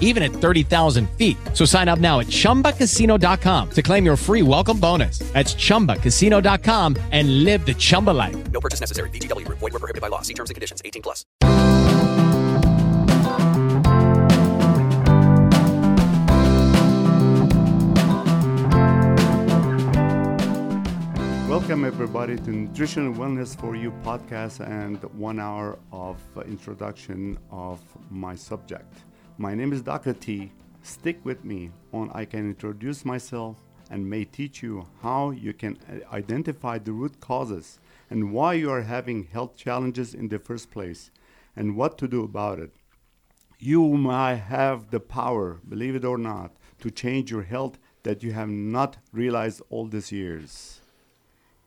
even at 30,000 feet. So sign up now at ChumbaCasino.com to claim your free welcome bonus. That's ChumbaCasino.com and live the Chumba life. No purchase necessary. VGW. Void were prohibited by law. See terms and conditions. 18 plus. Welcome, everybody, to Nutrition and Wellness for You podcast and one hour of introduction of my subject. My name is Dr. T. Stick with me on I can introduce myself and may teach you how you can identify the root causes and why you are having health challenges in the first place and what to do about it. You might have the power, believe it or not, to change your health that you have not realized all these years.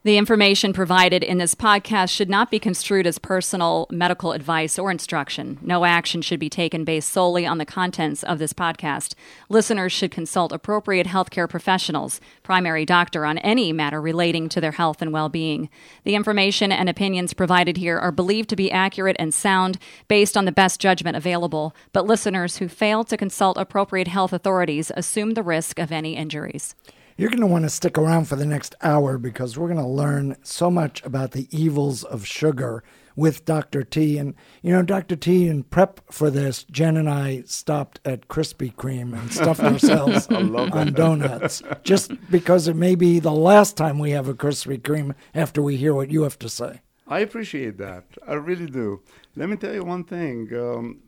The information provided in this podcast should not be construed as personal medical advice or instruction. No action should be taken based solely on the contents of this podcast. Listeners should consult appropriate healthcare professionals, primary doctor on any matter relating to their health and well being. The information and opinions provided here are believed to be accurate and sound based on the best judgment available, but listeners who fail to consult appropriate health authorities assume the risk of any injuries. You're going to want to stick around for the next hour because we're going to learn so much about the evils of sugar with Dr. T. And, you know, Dr. T, in prep for this, Jen and I stopped at Krispy Kreme and stuffed ourselves on donuts just because it may be the last time we have a Krispy Kreme after we hear what you have to say. I appreciate that. I really do. Let me tell you one thing um,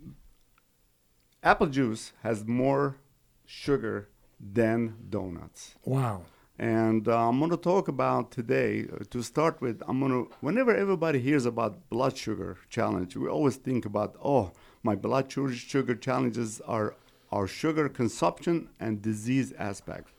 apple juice has more sugar than donuts. Wow. And uh, I'm going to talk about today, uh, to start with, I'm going to, whenever everybody hears about blood sugar challenge, we always think about, oh, my blood sugar challenges are our sugar consumption and disease aspect.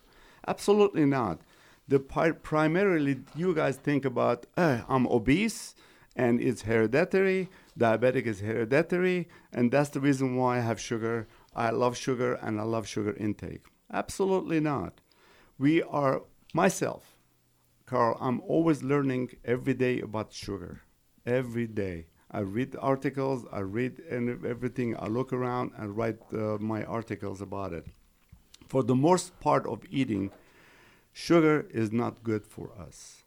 Absolutely not. The pi- primarily, you guys think about, eh, I'm obese and it's hereditary, diabetic is hereditary, and that's the reason why I have sugar. I love sugar and I love sugar intake. Absolutely not. We are, myself, Carl, I'm always learning every day about sugar. Every day. I read articles, I read everything, I look around and write uh, my articles about it. For the most part of eating, sugar is not good for us.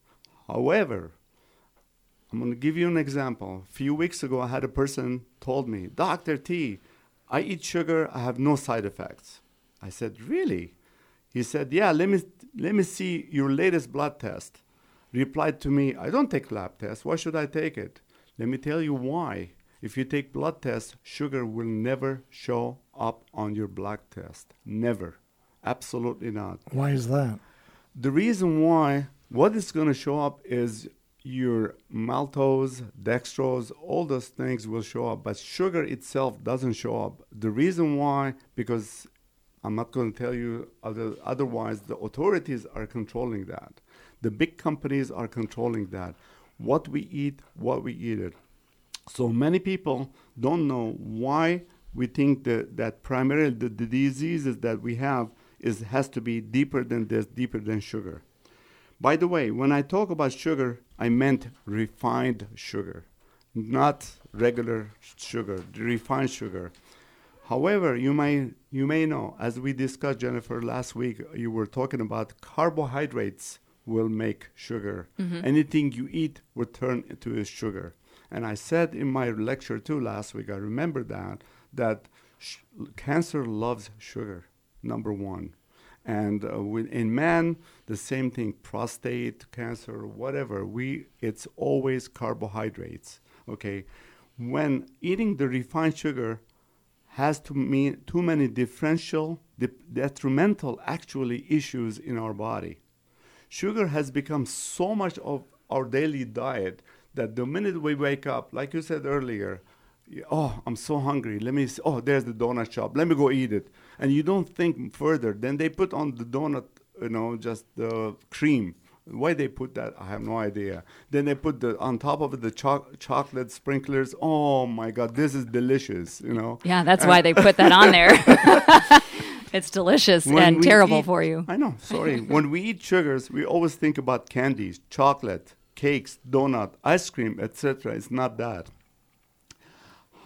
However, I'm going to give you an example. A few weeks ago, I had a person told me, Dr. T, I eat sugar, I have no side effects. I said, Really? He said, Yeah, let me, let me see your latest blood test. Replied to me, I don't take lab tests. Why should I take it? Let me tell you why. If you take blood tests, sugar will never show up on your blood test. Never. Absolutely not. Why is that? The reason why, what is going to show up is your maltose, dextrose, all those things will show up, but sugar itself doesn't show up. The reason why, because I'm not going to tell you other, otherwise. The authorities are controlling that. The big companies are controlling that. What we eat, what we eat it. So many people don't know why we think that, that primarily the, the diseases that we have is has to be deeper than this, deeper than sugar. By the way, when I talk about sugar, I meant refined sugar, not regular sugar, refined sugar. However, you may you may know, as we discussed, Jennifer, last week, you were talking about carbohydrates will make sugar. Mm-hmm. Anything you eat will turn into sugar. And I said in my lecture too last week, I remember that that sh- cancer loves sugar. Number one. And uh, in man, the same thing, prostate cancer, whatever. We, it's always carbohydrates. Okay, when eating the refined sugar has to mean too many differential, de- detrimental actually issues in our body. Sugar has become so much of our daily diet that the minute we wake up, like you said earlier, oh, I'm so hungry. Let me, s oh, there's the donut shop. Let me go eat it. And you don't think further. Then they put on the donut, you know, just the cream. Why they put that, I have no idea. Then they put the on top of it the cho- chocolate sprinklers. Oh my God, this is delicious. You know. Yeah, that's why they put that on there. it's delicious When and terrible eat- for you. I know. Sorry. when we eat sugars, we always think about candies, chocolate, cakes, donut, ice cream, etc. It's not that.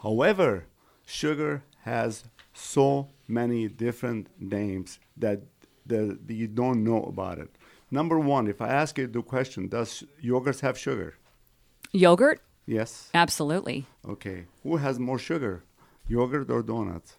However, sugar has so many different names that, that you don't know about it. Number one, if I ask you the question, does yogurt have sugar? Yogurt? Yes. Absolutely. Okay. Who has more sugar, yogurt or donuts?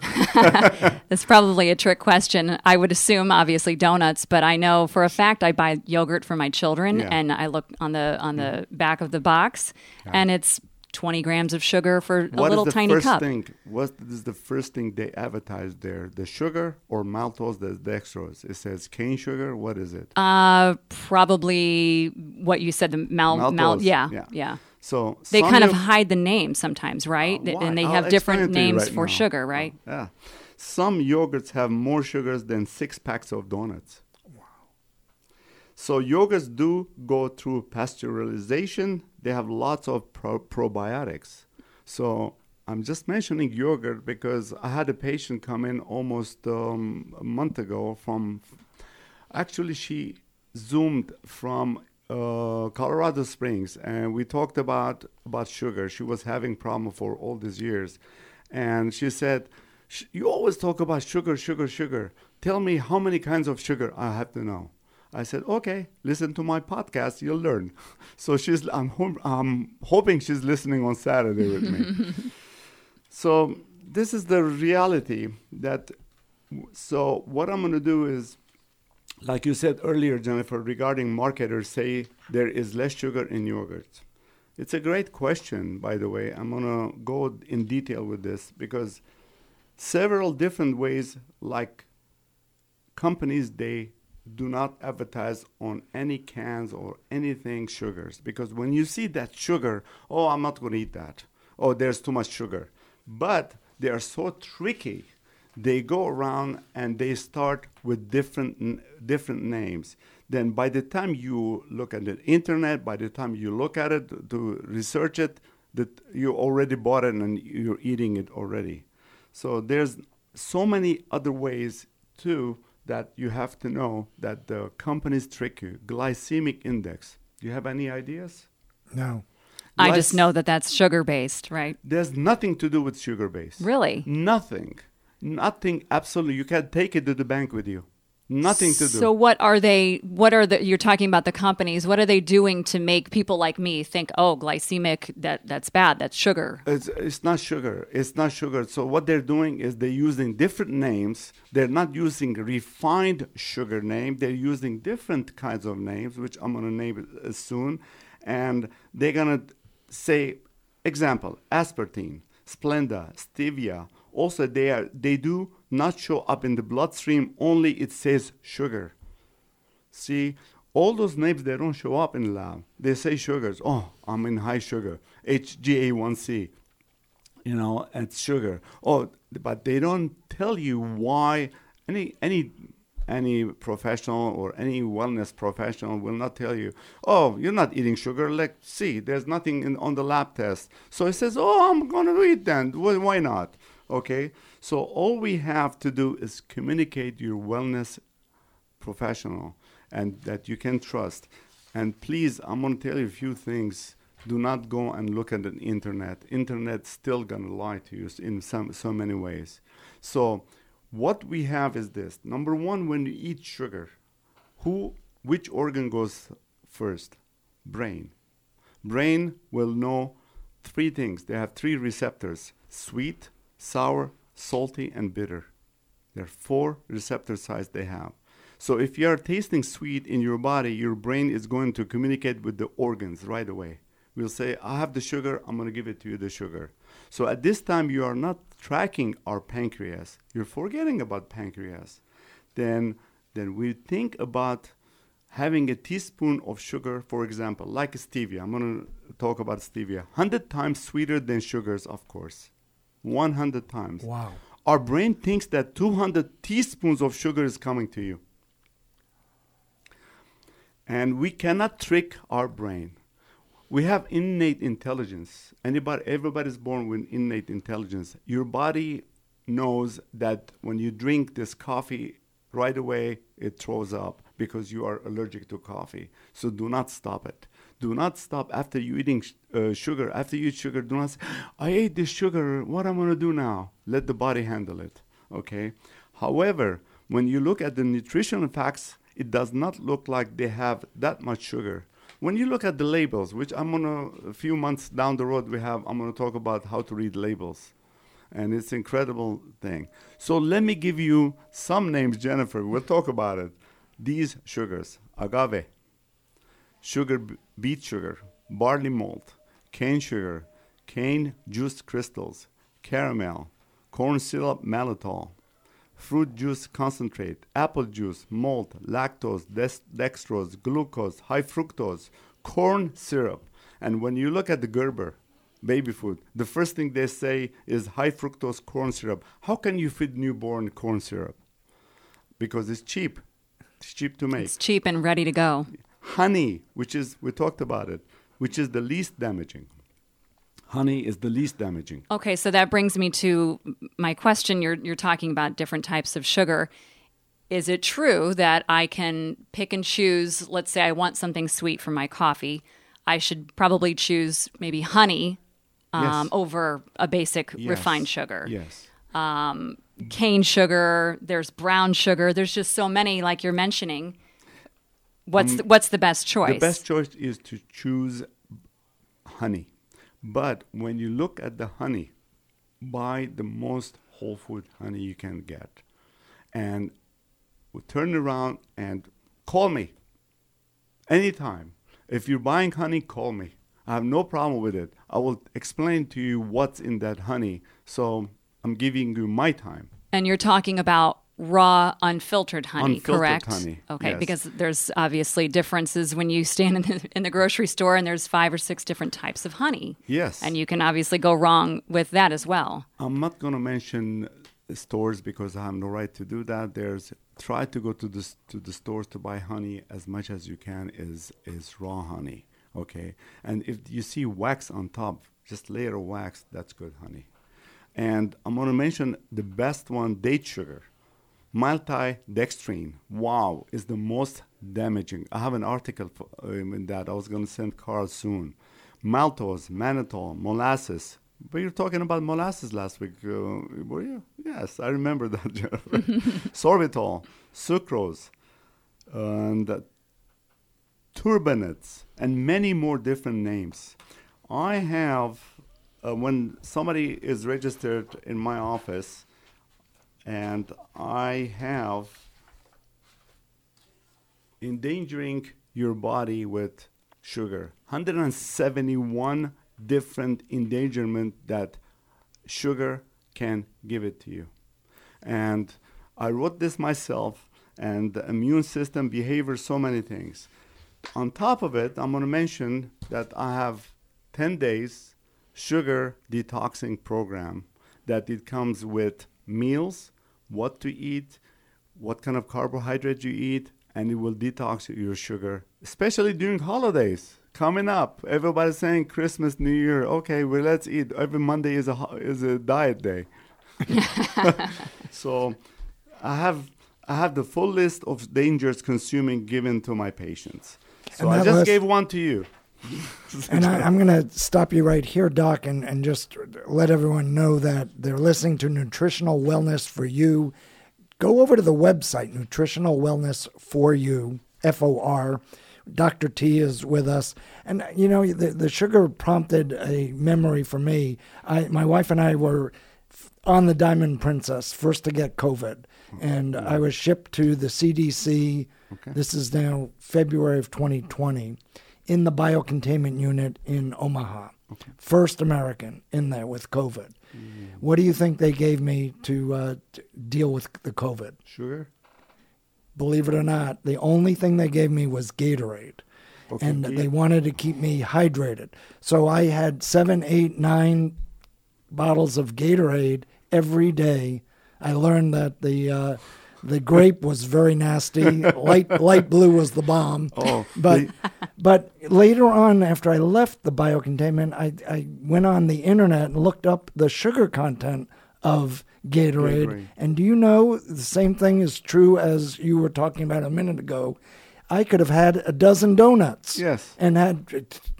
That's probably a trick question. I would assume obviously donuts, but I know for a fact I buy yogurt for my children Yeah. And I look on the on the hmm. back of the box and it's 20 grams of sugar for a What is little the tiny first cup. thing? What is the first thing they advertise there? The sugar or maltose, the dextrose? It says cane sugar. What is it? Uh, probably what you said the mal, mal Maltose, yeah, yeah. yeah. so They kind of yo- hide the name sometimes, right? Uh, and they I'll have different it to you names right for now. sugar, right? Yeah. Some yogurts have more sugars than six packs of donuts. Wow. So yogurts do go through pasteurization. They have lots of pro- probiotics. So I'm just mentioning yogurt because I had a patient come in almost um, a month ago from. Actually, she zoomed from uh, Colorado Springs, and we talked about about sugar. She was having problem for all these years, and she said, "You always talk about sugar, sugar, sugar. Tell me how many kinds of sugar I have to know." I said, "Okay, listen to my podcast. You'll learn." So she's. I'm. I'm hoping she's listening on Saturday with me. so this is the reality that. So what I'm going to do is like you said earlier, Jennifer, regarding marketers say there is less sugar in yogurt. It's a great question, by the way. I'm going to go in detail with this because several different ways, like companies, they do not advertise on any cans or anything sugars because when you see that sugar, oh, I'm not going to eat that. Oh, there's too much sugar. But they are so tricky they go around and they start with different different names then by the time you look at the internet by the time you look at it to research it that you already bought it and you're eating it already so there's so many other ways too that you have to know that the companies trick you glycemic index do you have any ideas No. I just know that that's sugar based, right? there's nothing to do with sugar based. Really? Nothing. Nothing. Absolutely. You can take it to the bank with you. Nothing to do. So what are they what are the you're talking about the companies, what are they doing to make people like me think, "Oh, glycemic that that's bad, that's sugar." It's, it's not sugar. It's not sugar. So what they're doing is they're using different names. They're not using refined sugar name. They're using different kinds of names, which I'm gonna name it uh, soon, and they're gonna say, example, aspartame, Splenda, stevia. Also, they are they do not show up in the bloodstream. Only it says sugar. See, all those names they don't show up in lab. They say sugars. Oh, I'm in high sugar. HGA1C. You know, it's sugar. Oh, but they don't tell you why. Any any any professional or any wellness professional will not tell you, oh, you're not eating sugar. Let's see, there's nothing in, on the lab test. So it says, oh, I'm going to eat then. Wh- Why not? Okay. So all we have to do is communicate your wellness professional and that you can trust. And please, I'm to tell you a few things. Do not go and look at the internet. Internet's still to lie to you in some so many ways. So what we have is this. Number 1 when you eat sugar, who which organ goes first? Brain. Brain will know three things. They have three receptors: sweet, sour, salty, and bitter. There are four receptor sites they have. So if you are tasting sweet in your body, your brain is going to communicate with the organs right away, We'll say, I have the sugar, I'm going to give it to you, the sugar. So at this time, you are not tracking our pancreas. You're forgetting about pancreas. Then, then we think about having a teaspoon of sugar, for example, like stevia. I'm going to talk about stevia. 100 times sweeter than sugars, of course. 100 times. Wow. Our brain thinks that 200 teaspoons of sugar is coming to you. And we cannot trick our brain. We have innate intelligence. Anybody, everybody's born with innate intelligence. Your body knows that when you drink this coffee, right away it throws up because you are allergic to coffee. So do not stop it. Do not stop after you eating uh, sugar. After you eat sugar, do not say, I ate this sugar. What am I going to do now? Let the body handle it. Okay. However, when you look at the nutritional facts, it does not look like they have that much sugar. When you look at the labels, which I'm gonna a few months down the road we have, I'm gonna talk about how to read labels, and it's incredible thing. So let me give you some names, Jennifer. We'll talk about it. These sugars: agave, sugar, beet sugar, barley malt, cane sugar, cane juice crystals, caramel, corn syrup maltitol, fruit juice concentrate, apple juice, malt, lactose, dextrose, glucose, high fructose, corn syrup. And when you look at the Gerber baby food, the first thing they say is high fructose corn syrup. How can you feed newborn corn syrup? Because it's cheap. It's cheap to make It's cheap and ready to go. Honey, which is we talked about it, which is the least damaging. Honey is the least damaging. Okay, so that brings me to my question. You're you're talking about different types of sugar. Is it true that I can pick and choose? Let's say I want something sweet for my coffee. I should probably choose maybe honey um, Yes. over a basic Yes. refined sugar. Yes. Cane sugar. There's brown sugar. There's just so many, like you're mentioning. What's the, what's the best choice? Um, The best choice is to choose honey. But when you look at the honey, buy the most whole food honey you can get. And turn around and call me anytime. If you're buying honey, call me. I have no problem with it. I will explain to you what's in that honey. So I'm giving you my time. And you're talking about raw, unfiltered honey, Unfiltered correct? honey, Okay, yes. because there's obviously differences when you stand in the, in the grocery store and there's five or six different types of honey. Yes. And you can obviously go wrong with that as well. I'm not going to mention stores because I have no right to do that. There's try to go to the to the stores to buy honey as much as you can is is raw honey, okay? And if you see wax on top, just layer of wax, that's good honey. And I'm going to mention the best one, date sugar. Maltodextrin, wow, is the most damaging. I have an article for, um, in that I was going to send Carl soon. Maltose, mannitol, molasses. But you're talking about molasses last week, uh, were you? Yes, I remember that, Jennifer. Sorbitol, sucrose, and uh, turbinates, and many more different names. I have, uh, when somebody is registered in my office, and I have endangering your body with sugar. 171 different endangerment that sugar can give it to you. And I wrote this myself and the immune system, behavior, so many things. On top of it, I'm going to mention that I have 10 days sugar detoxing program that it comes with meals, what to eat, what kind of carbohydrate you eat, and it will detox your sugar, especially during holidays coming up. Everybody's saying Christmas, New Year. Okay, well let's eat. Every Monday is a is a diet day. so, I have I have the full list of dangers consuming given to my patients. So And I just list- gave one to you. And I, I'm going to stop you right here, Doc, and, and just let everyone know that they're listening to Nutritional Wellness for You. Go over to the website, Nutritional Wellness for You, F O R. Dr. T is with us. And, you know, the, the sugar prompted a memory for me. I, my wife and I were on the Diamond Princess, first to get COVID. And I was shipped to the CDC. This is now February of 2020 in the biocontainment unit in Omaha. First American in there with COVID. What do you think they gave me to, uh, to deal with the COVID? Sugar? Believe it or not, the only thing they gave me was Gatorade. Okay. And they wanted to keep me hydrated. So I had seven, eight, nine bottles of Gatorade every day. I learned that the uh, the grape was very nasty. light light blue was the bomb. Oh, but but later on, after I left the biocontainment, I I went on the internet and looked up the sugar content of Gatorade. Gatorade. And do you know the same thing is true as you were talking about a minute ago? I could have had a dozen donuts. Yes. And had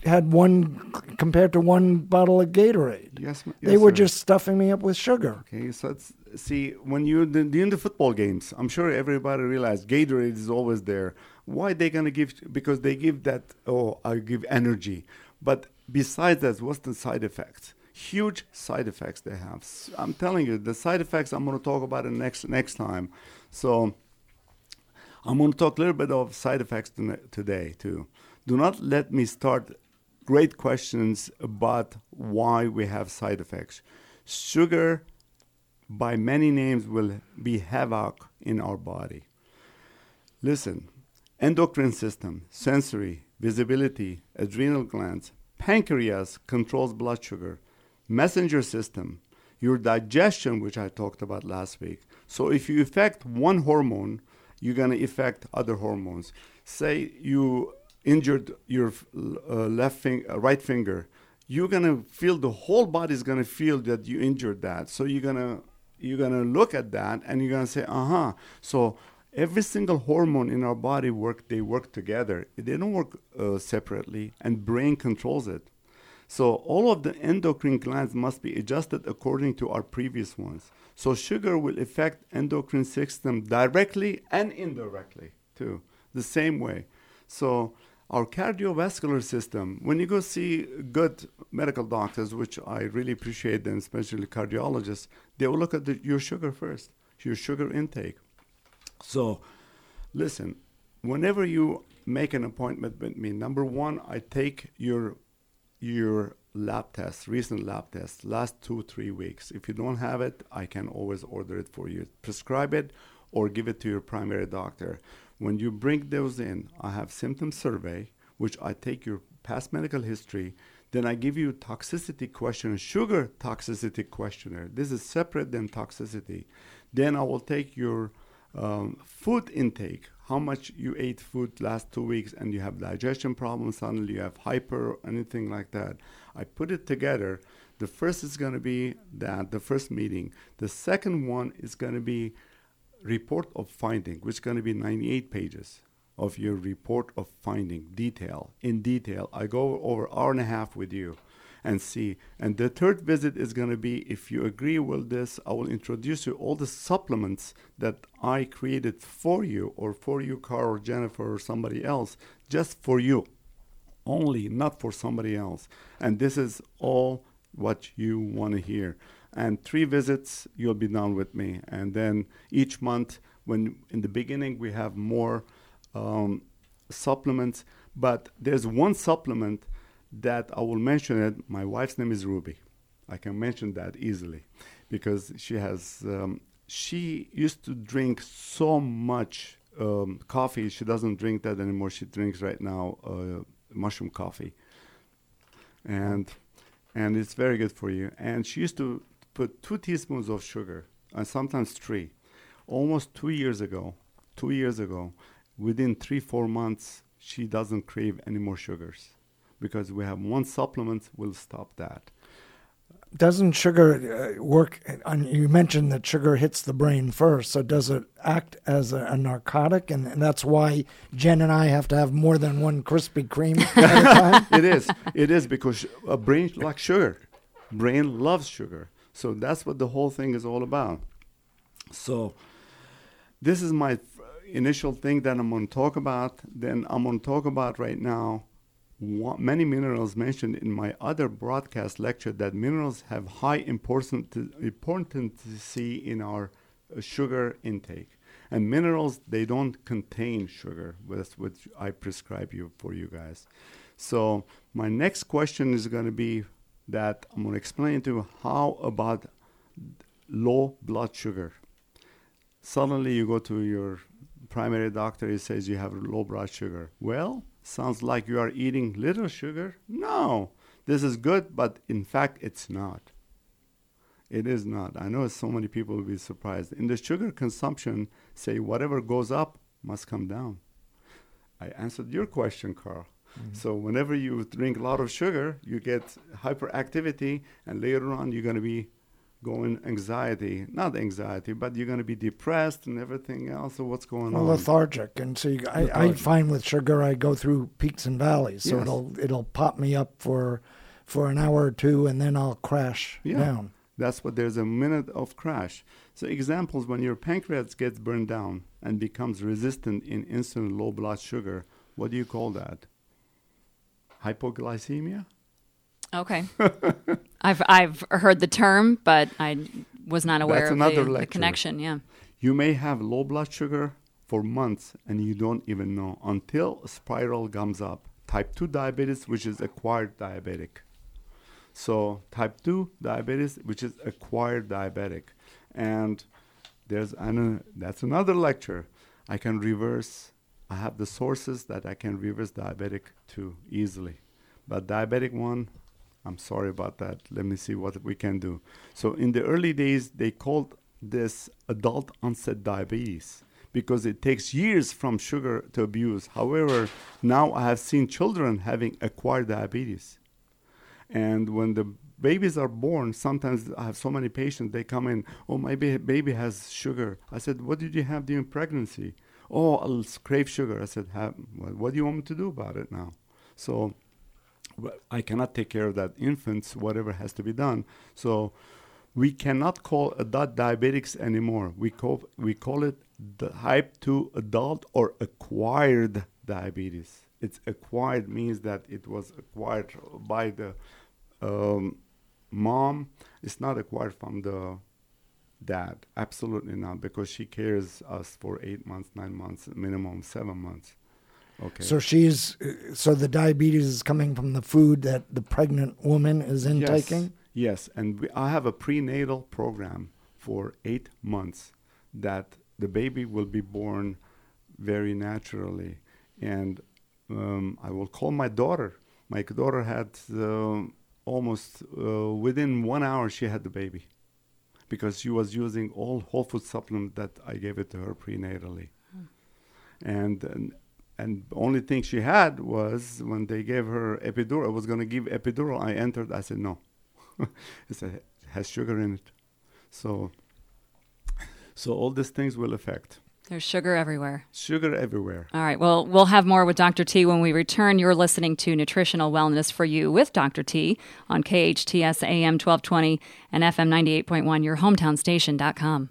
had one compared to one bottle of Gatorade. Yes, m- They were sir. just stuffing me up with sugar. Okay, so it's, see, when you're the- doing the football games, I'm sure everybody realized Gatorade is always there. Why they gonna give? Because they give that. Oh, I give energy. But besides that, what's the side effects? Huge side effects they have. I'm telling you, the side effects I'm gonna talk about it next next time. So I'm going to talk a little bit of side effects today too. Do not let me start great questions about why we have side effects. Sugar, by many names, will be havoc in our body. Listen, endocrine system, sensory, visibility, adrenal glands, pancreas controls blood sugar, messenger system, your digestion, which I talked about last week. So if you affect one hormone, you're going to affect other hormones. Say you injured your uh, left fing- uh, right finger, you're going to feel the whole body is going to feel that you injured that. So you're going to you're going to look at that and you're going to say, "Uh-huh." So every single hormone in our body work they work together. They don't work uh, separately and brain controls it. So all of the endocrine glands must be adjusted according to our previous ones. So sugar will affect endocrine system directly and indirectly too, the same way. So our cardiovascular system, when you go see good medical doctors, which I really appreciate them, especially cardiologists, they will look at the, your sugar first, your sugar intake. So, listen, whenever you make an appointment with me, number one, I take your your lab test, recent lab test, last two three weeks. If you don't have it, I can always order it for you, prescribe it, or give it to your primary doctor. When you bring those in, I have symptom survey, which I take your past medical history. Then I give you toxicity questionnaire, sugar toxicity questionnaire. This is separate than toxicity. Then I will take your um, food intake, how much you ate food last two weeks and you have digestion problems, suddenly you have hyper, anything like that. I put it together. The first is going to be that, the first meeting. The second one is going to be report of finding, which is going to be 98 pages of your report of finding, detail, in detail. I go over hour and a half with you and see. And the third visit is going to be if you agree with this, I will introduce you all the supplements that I created for you or for you, Carl or Jennifer or somebody else, just for you only, not for somebody else. And this is all what you want to hear. And three visits, you'll be done with me. And then each month, when in the beginning we have more um, supplements, but there's one supplement that I will mention it. My wife's name is Ruby. I can mention that easily because she has. Um, she used to drink so much um, coffee. She doesn't drink that anymore. She drinks right now uh, mushroom coffee, and and it's very good for you. And she used to put two teaspoons of sugar, and sometimes three. Almost two years ago, two years ago, within three four months, she doesn't crave any more sugars because we have one supplement will stop that. Doesn't sugar uh, work? On, you mentioned that sugar hits the brain first, so does it act as a, a narcotic? And, and that's why Jen and I have to have more than one Krispy Kreme at a time? it is. It is because a brain like sugar. Brain loves sugar. So that's what the whole thing is all about. So this is my initial thing that I'm going to talk about. Then I'm going to talk about right now many minerals mentioned in my other broadcast lecture that minerals have high important importance in our uh, sugar intake. And minerals they don't contain sugar, what I prescribe you for you guys. So my next question is going to be that I'm going to explain to you how about low blood sugar. Suddenly you go to your primary doctor, he says you have low blood sugar. Well, sounds like you are eating little sugar. No, this is good, but in fact, it's not. It is not. I know so many people will be surprised. In the sugar consumption, say whatever goes up must come down. I answered your question, Carl. Mm-hmm. So whenever you drink a lot of sugar, you get hyperactivity, and later on you're going to be going anxiety, not anxiety, but you're going to be depressed and everything else. So what's going well, on? Lethargic, and so you, I, I, find with sugar, I go through peaks and valleys. So yes. it'll it'll pop me up for for an hour or two, and then I'll crash yeah. down. That's what there's a minute of crash. So examples when your pancreas gets burned down and becomes resistant in insulin, low blood sugar. What do you call that? Hypoglycemia. Okay. I've I've heard the term, but I was not aware That's of the, the, connection. Yeah. You may have low blood sugar for months and you don't even know until a spiral comes up. Type 2 diabetes, which is acquired diabetic. So type 2 diabetes, which is acquired diabetic. And there's an, that's another lecture. I can reverse, I have the sources that I can reverse diabetic 2 easily. But diabetic 1, I'm sorry about that. Let me see what we can do. So in the early days, they called this adult onset diabetes because it takes years from sugar to abuse. However, now I have seen children having acquired diabetes. And when the babies are born, sometimes I have so many patients, they come in, oh, my ba- baby has sugar. I said, what did you have during pregnancy? Oh, I'll crave sugar. I said, what do you want me to do about it now? So I cannot take care of that infants, whatever has to be done. So we cannot call adult diabetics anymore. We call, we call it the type 2 adult or acquired diabetes. It's acquired means that it was acquired by the um, mom. It's not acquired from the dad. Absolutely not, because she cares us for eight months, nine months, minimum seven months. Okay. So she's so the diabetes is coming from the food that the pregnant woman is intaking. Yes, yes. and we, I have a prenatal program for eight months that the baby will be born very naturally, and um, I will call my daughter. My daughter had uh, almost uh, within one hour she had the baby because she was using all whole food supplement that I gave it to her prenatally, hmm. and, and and the only thing she had was when they gave her epidural. I was going to give epidural. I entered. I said no. it said it has sugar in it. So, so all these things will affect. There's sugar everywhere. Sugar everywhere. All right. Well, we'll have more with Dr. T when we return. You're listening to Nutritional Wellness for You with Dr. T on KHTS AM 1220 and FM 98.1, your hometown station.com.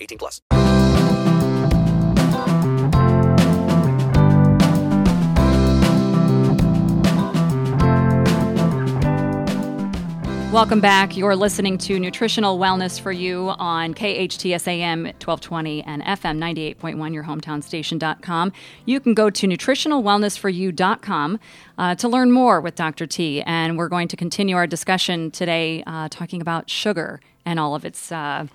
18 plus. Welcome back. You're listening to Nutritional Wellness for You on KHTSAM 1220 and FM 98.1, your hometown station.com. You can go to nutritionalwellnessforyou.com uh, to learn more with Dr. T. And we're going to continue our discussion today uh, talking about sugar and all of its. Uh,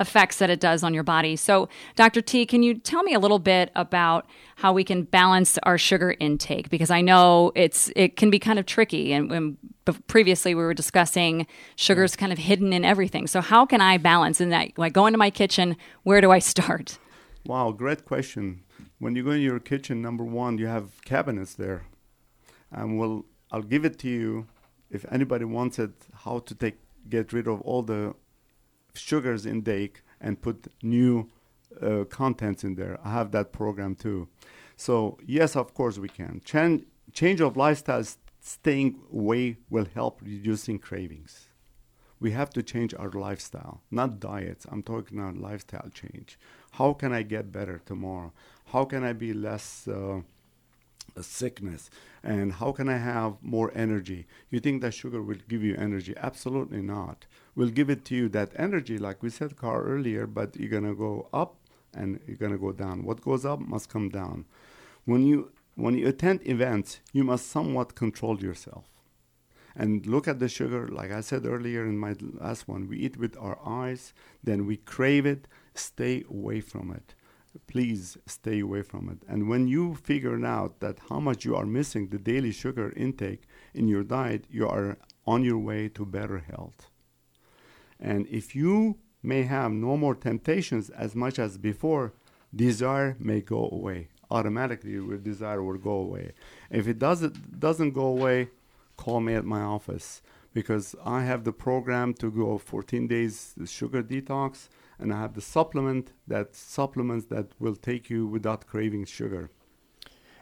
effects that it does on your body. So, Dr. T, can you tell me a little bit about how we can balance our sugar intake? Because I know it's it can be kind of tricky, and, and previously we were discussing sugar's kind of hidden in everything. So, how can I balance in that? Like, go into my kitchen, where do I start? Wow, great question. When you go in your kitchen, number one, you have cabinets there, and we'll I'll give it to you if anybody wants it. How to take get rid of all the sugars intake and put new uh, contents in there. I have that program too. So yes, of course we can. Change change of lifestyle staying away will help reducing cravings. We have to change our lifestyle, not diets. I'm talking about lifestyle change. How can I get better tomorrow? How can I be less uh, sickness? And how can I have more energy? You think that sugar will give you energy? Absolutely not. Will give it to you that energy, like we said, Carl earlier, but you're gonna go up and you're gonna go down. What goes up must come down. When you when you attend events, you must somewhat control yourself. And look at the sugar, like I said earlier in my last one, we eat with our eyes, then we crave it, stay away from it. Please stay away from it. And when you figure out that how much you are missing the daily sugar intake in your diet, you are on your way to better health. And if you may have no more temptations as much as before, desire may go away. Automatically, your desire will go away. If it doesn't doesn't go away, call me at my office because I have the program to go 14 days sugar detox, and I have the supplement that supplements that will take you without craving sugar.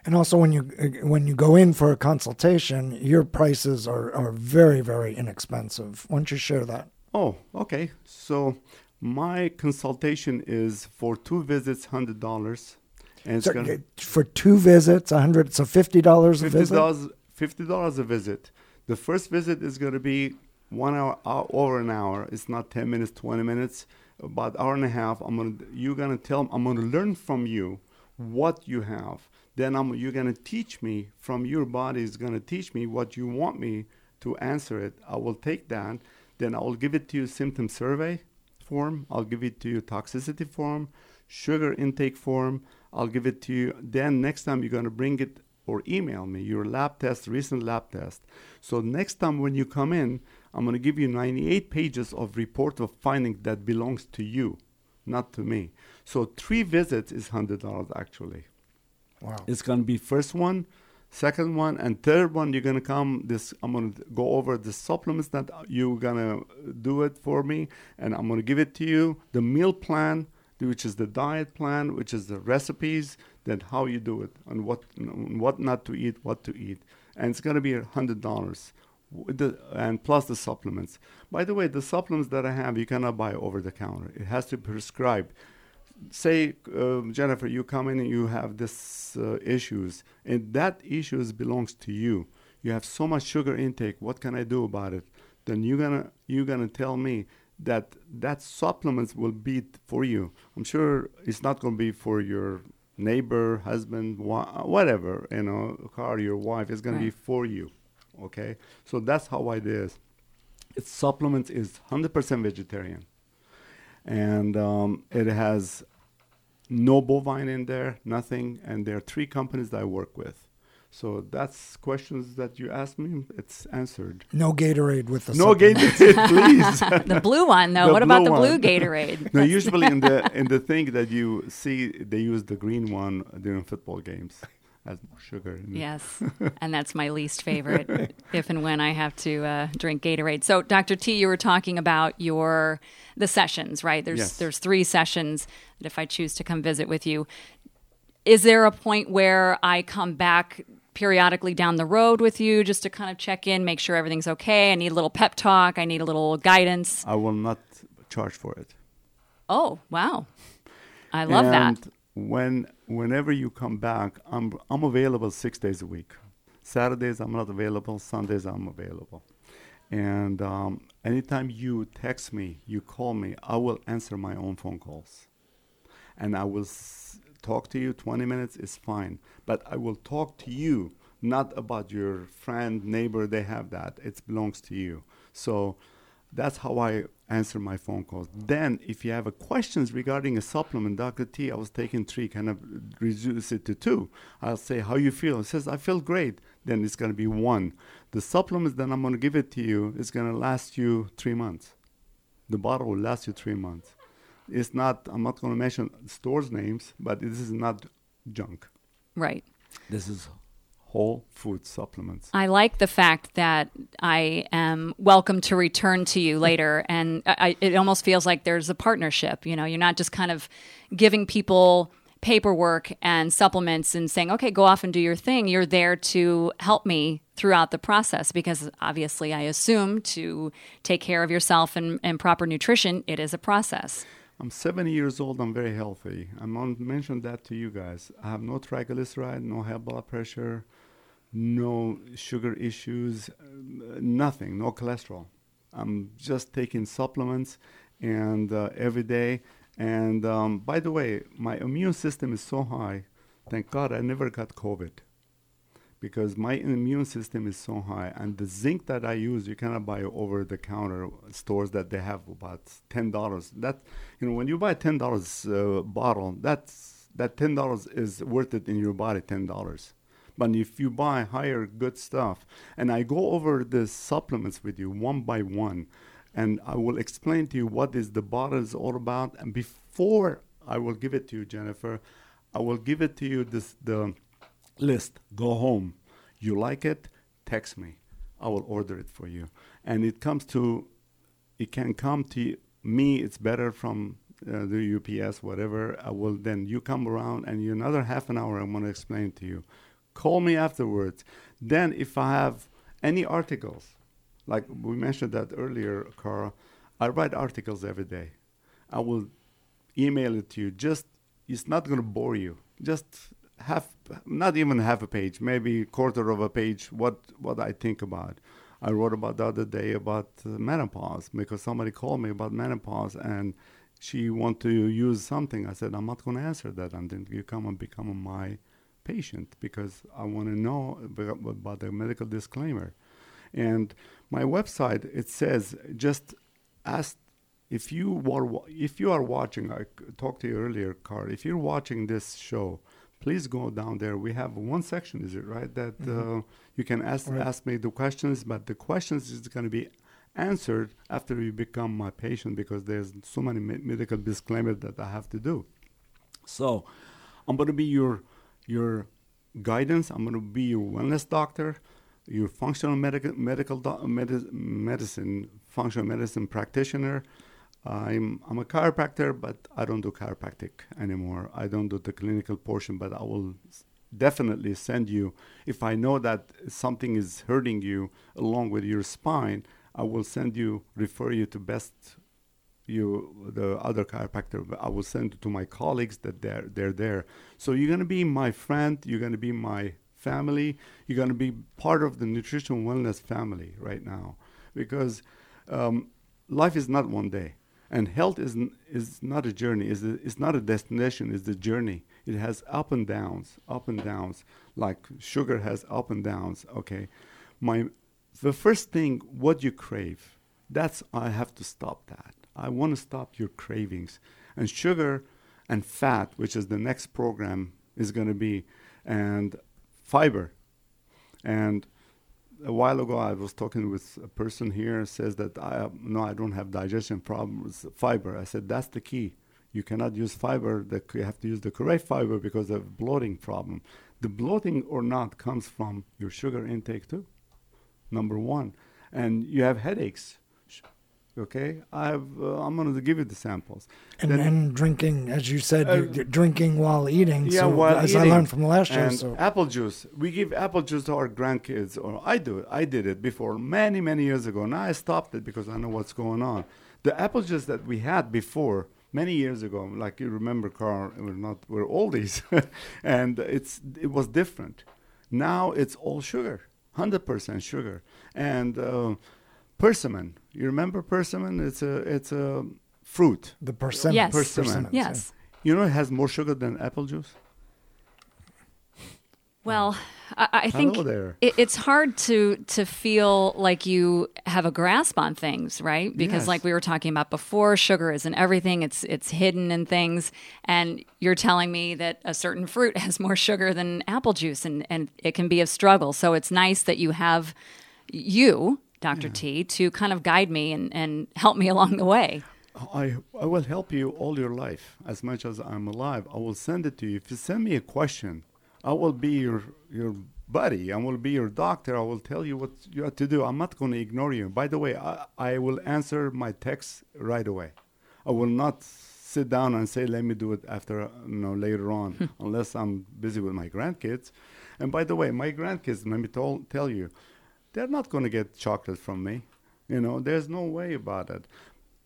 And also, when you uh, when you go in for a consultation, your prices are, are very very inexpensive. Why don't you share that? Oh, okay. So my consultation is for two visits, hundred dollars, and So, gonna for two visits, a hundred, so fifty dollars a visit. Fifty dollars a visit. The first visit is going to be one hour, hour, over an hour. It's not ten minutes, twenty minutes, about hour and a half. I'm gonna you're gonna tell. I'm gonna learn from you what you have. Then I'm you're gonna teach me from your body is gonna teach me what you want me to answer it. I will take that. Then I will give it to you symptom survey form. I'll give it to you toxicity form, sugar intake form. I'll give it to you. Then next time you're gonna bring it or email me your lab test, recent lab test. So next time when you come in, I'm gonna give you 98 pages of report of findings that belongs to you, not to me. So three visits is hundred dollars actually. Wow. It's gonna be first one, second one, and third one. You're gonna come. This I'm gonna go over the supplements that you're gonna do it for me, and I'm gonna give it to you. The meal plan, which is the diet plan, which is the recipes, then how you do it, and what what not to eat, what to eat, and it's gonna be a hundred dollars. and plus the supplements. By the way, the supplements that I have, you cannot buy over the counter. It has to be prescribed say um, jennifer you come in and you have this uh, issues and that issues belongs to you. You have so much sugar intake. What can i do about it? Then you're gonna you're gonna tell me that that supplements will be for you. I'm sure it's not gonna be for your neighbor husband wa- whatever you know Carl your wife. It's gonna be for you okay? So that's how it is. Its supplements is 100% vegetarian and um, it has no bovine in there, nothing. And there are three companies that I work with. So that's questions that you asked me. It's answered. No Gatorade with the No supplement. Gatorade, please. The blue one, though. The what about the blue one. Gatorade? no, usually in the in the thing that you see, they use the green one during football games. Has more sugar. In it. Yes, and that's my least favorite if and when I have to uh, drink Gatorade. So, Dr. T, you were talking about your the sessions, right? There's Yes. there's three sessions that if I choose to come visit with you, is there a point where I come back periodically down the road with you just to kind of check in, make sure everything's okay? I need a little pep talk. I need a little guidance. I will not charge for it. Oh, wow. I love and that. When whenever you come back, I'm I'm available six days a week. Saturdays I'm not available. Sundays I'm available. And um, anytime you text me, you call me, I will answer my own phone calls, and I will s- talk to you. Twenty minutes is fine, but I will talk to you, not about your friend, neighbor. They have that. It belongs to you. So that's how I answer my phone calls. Then, if you have a questions regarding a supplement, Dr. T, I was taking three, kind of reduce it to two. I'll say, how you feel? It says, I feel great. Then it's going to be one. The supplements that I'm going to give it to you is going to last you three months. The bottle will last you three months. It's not, I'm not going to mention stores names, but this is not junk. Right. This is whole food supplements. I like the fact that I am welcome to return to you later, and I, it almost feels like there's a partnership. You know, you're not just kind of giving people paperwork and supplements and saying, okay, go off and do your thing. You're there to help me throughout the process because obviously I assume to take care of yourself and, and proper nutrition, it is a process. I'm 70 years old. I'm very healthy. I want to mention that to you guys. I have no triglyceride, no high blood pressure, no sugar issues, nothing, no cholesterol. I'm just taking supplements and uh, every day. And um, by the way, my immune system is so high. Thank God I never got COVID because my immune system is so high. And the zinc that I use, you cannot buy over the counter stores that they have about ten dollars. That you know, when you buy a ten dollars uh, bottle, that's that ten dollars is worth it in your body. Ten dollars. But if you buy higher good stuff, and I go over the supplements with you one by one, and I will explain to you what is the bottle is all about. And before I will give it to you, Jennifer, I will give it to you this the list. Go home. You like it? Text me. I will order it for you. And it comes to, it can come to me. It's better from uh, the UPS, whatever. I will then you come around and you another half an hour. I'm going to explain to you. Call me afterwards. Then if I have any articles, like we mentioned that earlier, Cara, I write articles every day. I will email it to you. Just it's not going to bore you. Just half, not even half a page, maybe quarter of a page. What what I think about. I wrote about the other day about uh, menopause because somebody called me about menopause and she want to use something. I said I'm not going to answer that until you come and become my patient because I want to know about, the medical disclaimer. And my website it says just ask if you are if you are watching. I talked to you earlier, Carl. If you're watching this show, please go down there. We have one section, is it right, that Mhm. uh, you can ask Right. ask me the questions, but the questions is going to be answered after you become my patient because there's so many me- medical disclaimers that I have to do. So, I'm going to be your your guidance. I'm going to be your wellness doctor, your functional medical medical doc, medi- medicine functional medicine practitioner. I'm I'm a chiropractor, but I don't do chiropractic anymore. I don't do the clinical portion, but I will definitely send you if I know that something is hurting you along with your spine. I will send you refer you to best you the other chiropractor i will send to my colleagues that they're they're there so you're going to be my friend you're going to be my family you're going to be part of the nutrition wellness family right now because um, life is not one day and health is is not a journey is it's not a destination it's a journey. It has up and downs up and downs. Like sugar has up and downs okay? My the first thing what you crave that's i have to stop that. I want to stop your cravings. And sugar and fat which is the next program is going to be and fiber. And a while ago i was talking with a person here says that i no i don't have digestion problems fiber. I said that's the key. You cannot use fiber that you have to use the correct fiber because of bloating problem. The bloating or not comes from your sugar intake too number one. And you have headaches okay i have uh, i'm going to give you the samples And, Then- and drinking, as you said, Uh, you're, you're drinking while eating. yeah, so while as eating. I learned from the last show. And So apple juice. We give apple juice to our grandkids, or I do it. I did it before many, many years ago. Now I stopped it because I know what's going on. The apple juice that we had before many years ago, like you remember, Carl, we're not we're oldies, and it's it was different. Now it's all sugar, hundred percent sugar, and uh, persimmon. You remember persimmon? It's a it's a fruit. the persimmon. Yes. Persimmon. persimmons, yeah. Yes. You know, it has more sugar than apple juice. Well, I, I think there. It, it's hard to to feel like you have a grasp on things, right? Because Yes. like we were talking about before, sugar isn't everything. It's it's hidden in things, and you're telling me that a certain fruit has more sugar than apple juice, and and it can be a struggle. So it's nice that you have you, Doctor T, to kind of guide me and and help me along the way. I, I will help you all your life as much as I'm alive. I will send it to you. If you send me a question, I will be your your buddy. I will be your doctor. I will tell you what you have to do. I'm not going to ignore you. By the way, I, I will answer my text right away. I will not sit down and say, "Let me do it after uh, you know later on," Hmm. unless I'm busy with my grandkids. And by the way, my grandkids, let me tol- tell you, they're not going to get chocolate from me. You know, there's no way about it.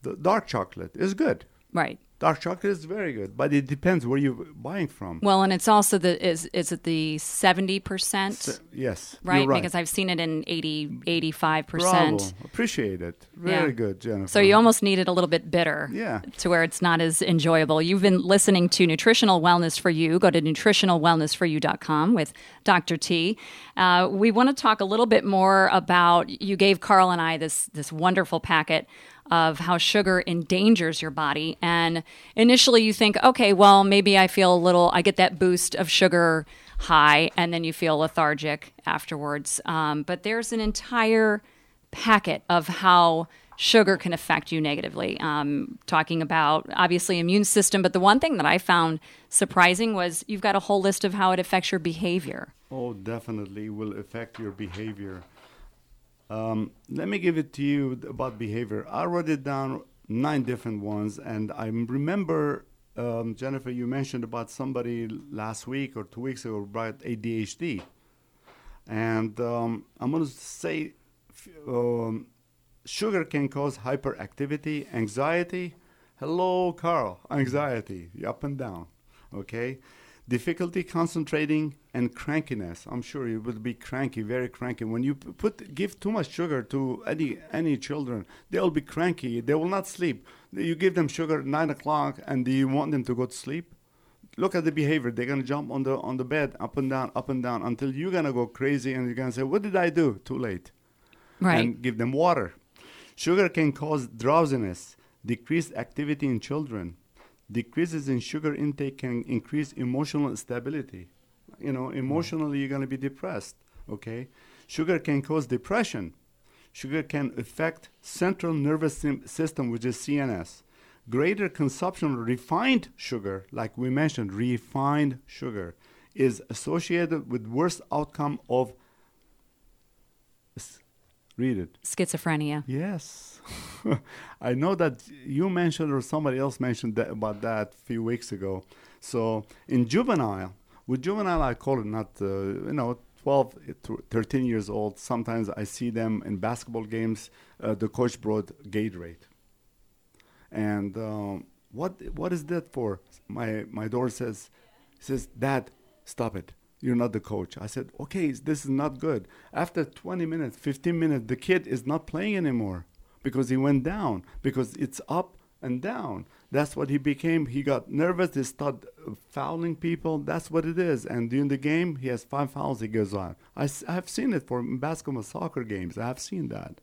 The dark chocolate is good. Right. Dark chocolate is very good, but it depends where you're buying from. Well, and it's also the is is it the seventy percent? Yes, Right? right. because I've seen it in 80 85 percent. appreciate it. Very Yeah. good, Jennifer. So you almost need it a little bit bitter. Yeah. To where it's not as enjoyable. You've been listening to Nutritional Wellness for You. Go to nutritionalwellnessforyou.com with Dr. T. Uh, we want to talk a little bit more about you gave Carl and I this this wonderful packet of how sugar endangers your body. And initially you think, okay, well, maybe I feel a little, I get that boost of sugar high, and then you feel lethargic afterwards. Um, but there's an entire packet of how sugar can affect you negatively. Um, talking about obviously immune system, but the one thing that I found surprising was you've got a whole list of how it affects your behavior. Oh, definitely will affect your behavior. Um, let me give it to you about behavior. I wrote it down nine different ones, and I remember um, Jennifer, you mentioned about somebody last week or two weeks ago about ADHD, and um, I'm going to say um, sugar can cause hyperactivity, anxiety. Hello, Carl. Anxiety, up and down. Okay. Difficulty concentrating and crankiness. I'm sure you will be cranky, very cranky. When you put give too much sugar to any any children, they'll be cranky. They will not sleep. You give them sugar at nine o'clock, and do you want them to go to sleep? look at the behavior. They're gonna jump on the on the bed, up and down, up and down, until you're gonna go crazy and you're gonna say, "What did I do?" Too late. Right. And give them water. Sugar can cause drowsiness, decreased activity in children. Decreases in sugar intake can increase emotional stability. You know, emotionally you're gonna be depressed. Okay. Sugar can cause depression. Sugar can affect central nervous system, which is CNS. Greater consumption of refined sugar, like we mentioned, refined sugar, is associated with worse outcome of. Read it. Schizophrenia. Yes, I know that you mentioned or somebody else mentioned that, about that a few weeks ago. So in juvenile, with juvenile, I call it not uh, you know 12, 13 years old. Sometimes I see them in basketball games. Uh, the coach brought Gatorade, and um, what what is that for? My my daughter says, says Dad, stop it. You're not the coach. I said, okay, this is not good. After 20 minutes, 15 minutes, the kid is not playing anymore because he went down, because it's up and down. That's what he became. He got nervous. He started uh, fouling people. That's what it is. And during the game, he has five fouls he goes on. I, I have seen it for basketball, soccer games. I have seen that.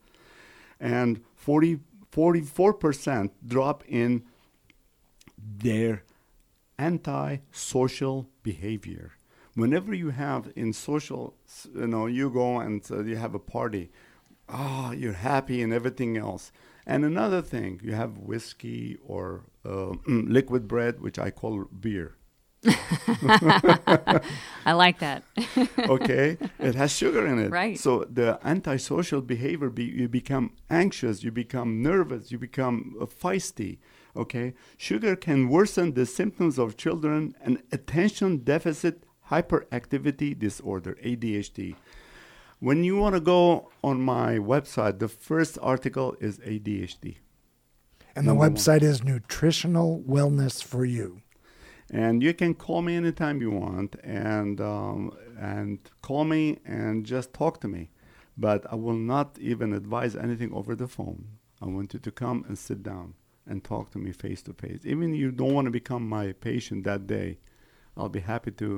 And 40, 44% drop in their anti-social behavior. Whenever you have in social, you know, you go and uh, you have a party, ah, you're happy and everything else. And another thing, you have whiskey or uh, liquid bread, which I call beer. I like that. okay it has sugar in it Right. so the antisocial behavior be, you become anxious you become nervous you become uh, feisty okay sugar can worsen the symptoms of children and attention deficit hyperactivity disorder adhd when you want to go on my website the first article is adhd And the Number one. website is Nutritional Wellness for You. and you can call me anytime you want and um, and call me and just talk to me. But i will not even advise anything over the phone. I want you to come and sit down and talk to me face to face. Even if you don't want to become my patient that day i'll be happy to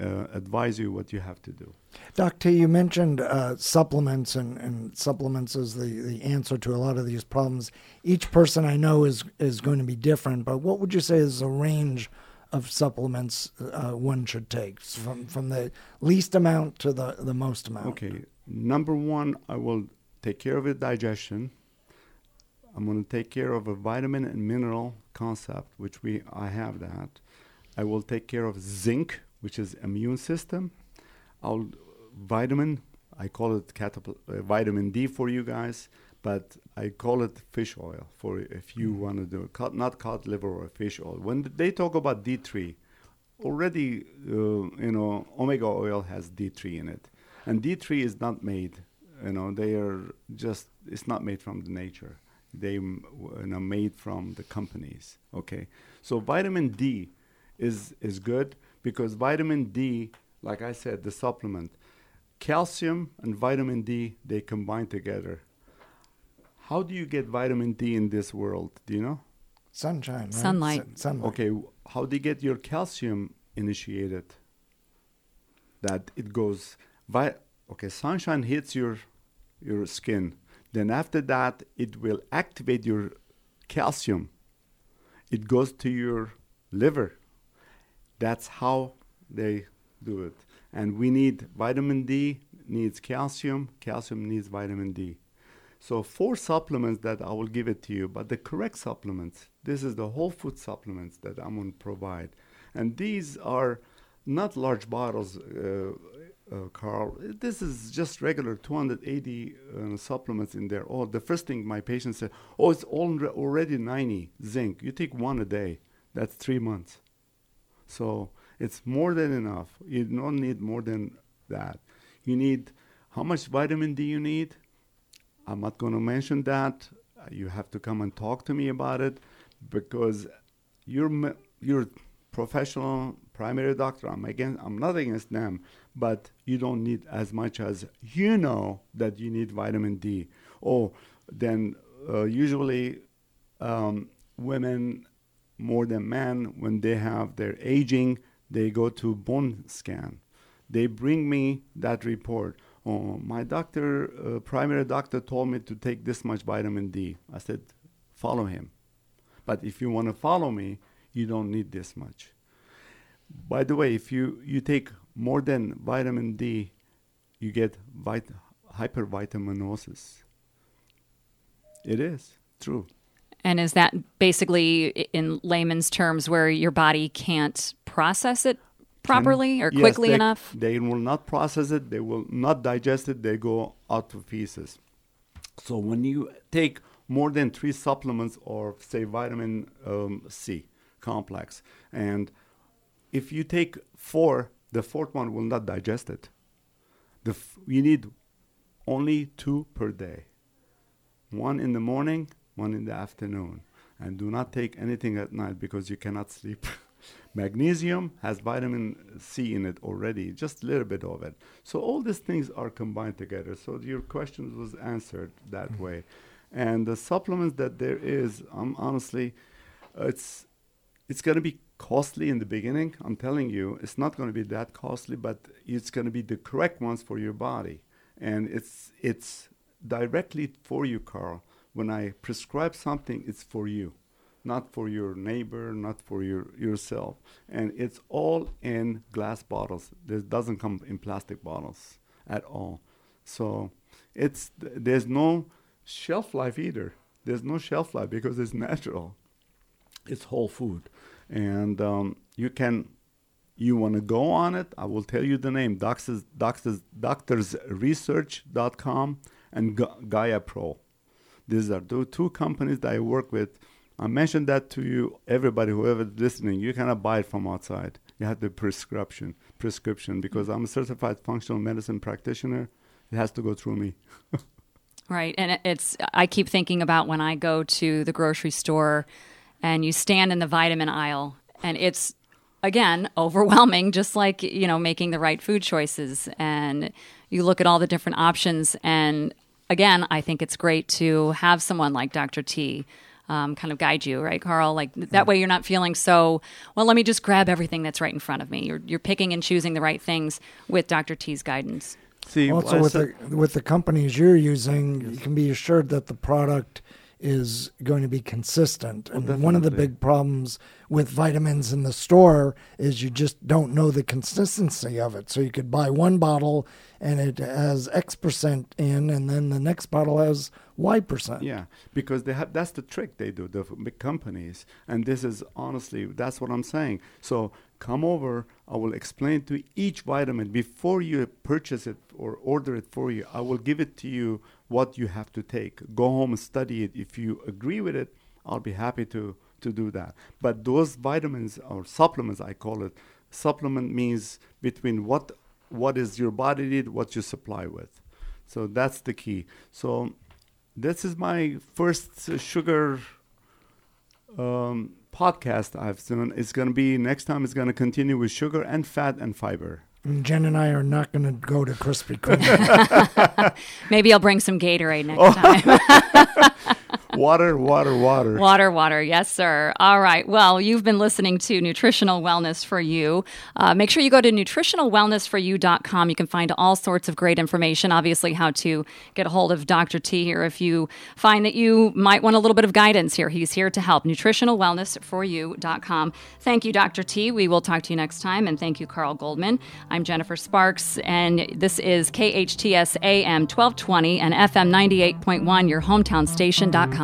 uh, advise you what you have to do Doctor, T, you mentioned uh, supplements, and, and supplements is the, the answer to a lot of these problems. Each person I know is is going to be different, but what would you say is the range of supplements uh, one should take from from the least amount to the, the most amount? Okay. Number one, I will take care of the digestion. I'm going to take care of a vitamin and mineral concept, which we I have that. I will take care of zinc, which is immune system. I'll vitamin. I call it uh, vitamin D for you guys. but I call it fish oil for if you want to do cod, not cod liver or fish oil. When they talk about D3, already uh, you know omega oil has D3 in it, and D3 is not made. You know they are just it's not made from the nature. They you know made from the companies. Okay, so vitamin D is is good because vitamin D, like I said, the supplement, calcium and vitamin D they combine together. How do you get vitamin D in this world? Do you know? Sunshine, right? Sunlight. Sun- sunlight. Okay, how do you get your calcium initiated? That it goes, vi- okay, sunshine hits your your skin. Then after that, it will activate your calcium. It goes to your liver. That's how they do it. And we need vitamin D needs calcium. Calcium needs vitamin D. So four supplements that I will give it to you, but the correct supplements. This is the whole food supplements that I'm going to provide, and these are not large bottles, uh, uh, Carl. This is just regular 280 uh, supplements in there. Oh, the first thing my patient said, oh, it's alre- already 90 zinc. You take one a day. That's three months. So it's more than enough. You don't need more than that. You need how much vitamin D you need? I'm not going to mention that. You have to come and talk to me about it because you're you're professional primary doctor. I'm against. I'm not against them, but you don't need as much as you know that you need vitamin D. Oh, then uh, usually um, women more than men when they have their aging, they go to bone scan. They bring me that report. Oh, my doctor, uh, primary doctor, told me to take this much vitamin D. I said, follow him. But if you want to follow me, you don't need this much. By the way, if you, you take more than vitamin D, you get vit- hypervitaminosis. It is true. And is that basically, in layman's terms, where your body can't process it properly or Yes, quickly they- enough? They will not process it. They will not digest it. They go out to pieces. So when you take more than three supplements or say vitamin um, C complex, and if you take four, the fourth one will not digest it. The f- you need only two per day. One in the morning, one in the afternoon. And do not take anything at night because you cannot sleep. Magnesium has vitamin C in it already, just a little bit of it. So all these things are combined together. So your question was answered that way. And the supplements that there is, um, honestly, it's it's going to be costly in the beginning. I'm telling you, it's not going to be that costly, but it's going to be the correct ones for your body, and it's it's directly for you, Carl. When I prescribe something, it's for you, not for your neighbor, not for your yourself, and it's all in glass bottles. This doesn't come in plastic bottles at all. So it's there's no shelf life either. There's no shelf life because it's natural it's whole food and um, you can you want to go on it i will tell you the name doctors doctors doctorsresearch.com and Ga- gaia pro these are the two companies that i work with i mentioned that to you everybody whoever listening you cannot buy it from outside you have the prescription prescription because i'm a certified functional medicine practitioner it has to go through me Right. And it's, I keep thinking about when I go to the grocery store and you stand in the vitamin aisle and it's, again, overwhelming, just like, you know, making the right food choices. And you look at all the different options. And again, I think it's great to have someone like Dr. T. Um, kind of guide you, right, Carl? Like that way, you're not feeling so. Well, let me just grab everything that's right in front of me. You're you're picking and choosing the right things with Dr. T's guidance. see Also, with said- the with the companies you're using, you can be assured that the product is going to be consistent. Oh, and one of the big problems with vitamins in the store is you just don't know the consistency of it. So you could buy one bottle and it has X percent in, and then the next bottle has Y percent. Yeah, because they have that's the trick they do, the big companies. And this is honestly, that's what I'm saying. So come over, I will explain to each vitamin before you purchase it or order it for you. I will give it to you what you have to take. Go home and study it. If you agree with it, I'll be happy to to do that. But those vitamins or supplements, I call it, supplement means between what what is your body need, what you supply with. So that's the key. So this is my first sugar um, podcast I've done. It's going to be next time. It's going to continue with sugar and fat and fiber. And Jen and I are not going to go to Krispy Kreme. Maybe I'll bring some Gatorade next Oh. time. water, water, water. Water, water. Yes, sir. All right. Well, you've been listening to Nutritional Wellness for You. Uh, make sure you go to nutritionalwellnessforyou.com. You can find all sorts of great information, obviously, how to get a hold of Dr. T here if you find that you might want a little bit of guidance here. He's here to help. Nutritionalwellnessforyou.com. Thank you, Dr. T. We will talk to you next time. And thank you, Carl Goldman. I'm Jennifer Sparks, and this is KHTS AM 1220 and FM 98.1, your hometown station.com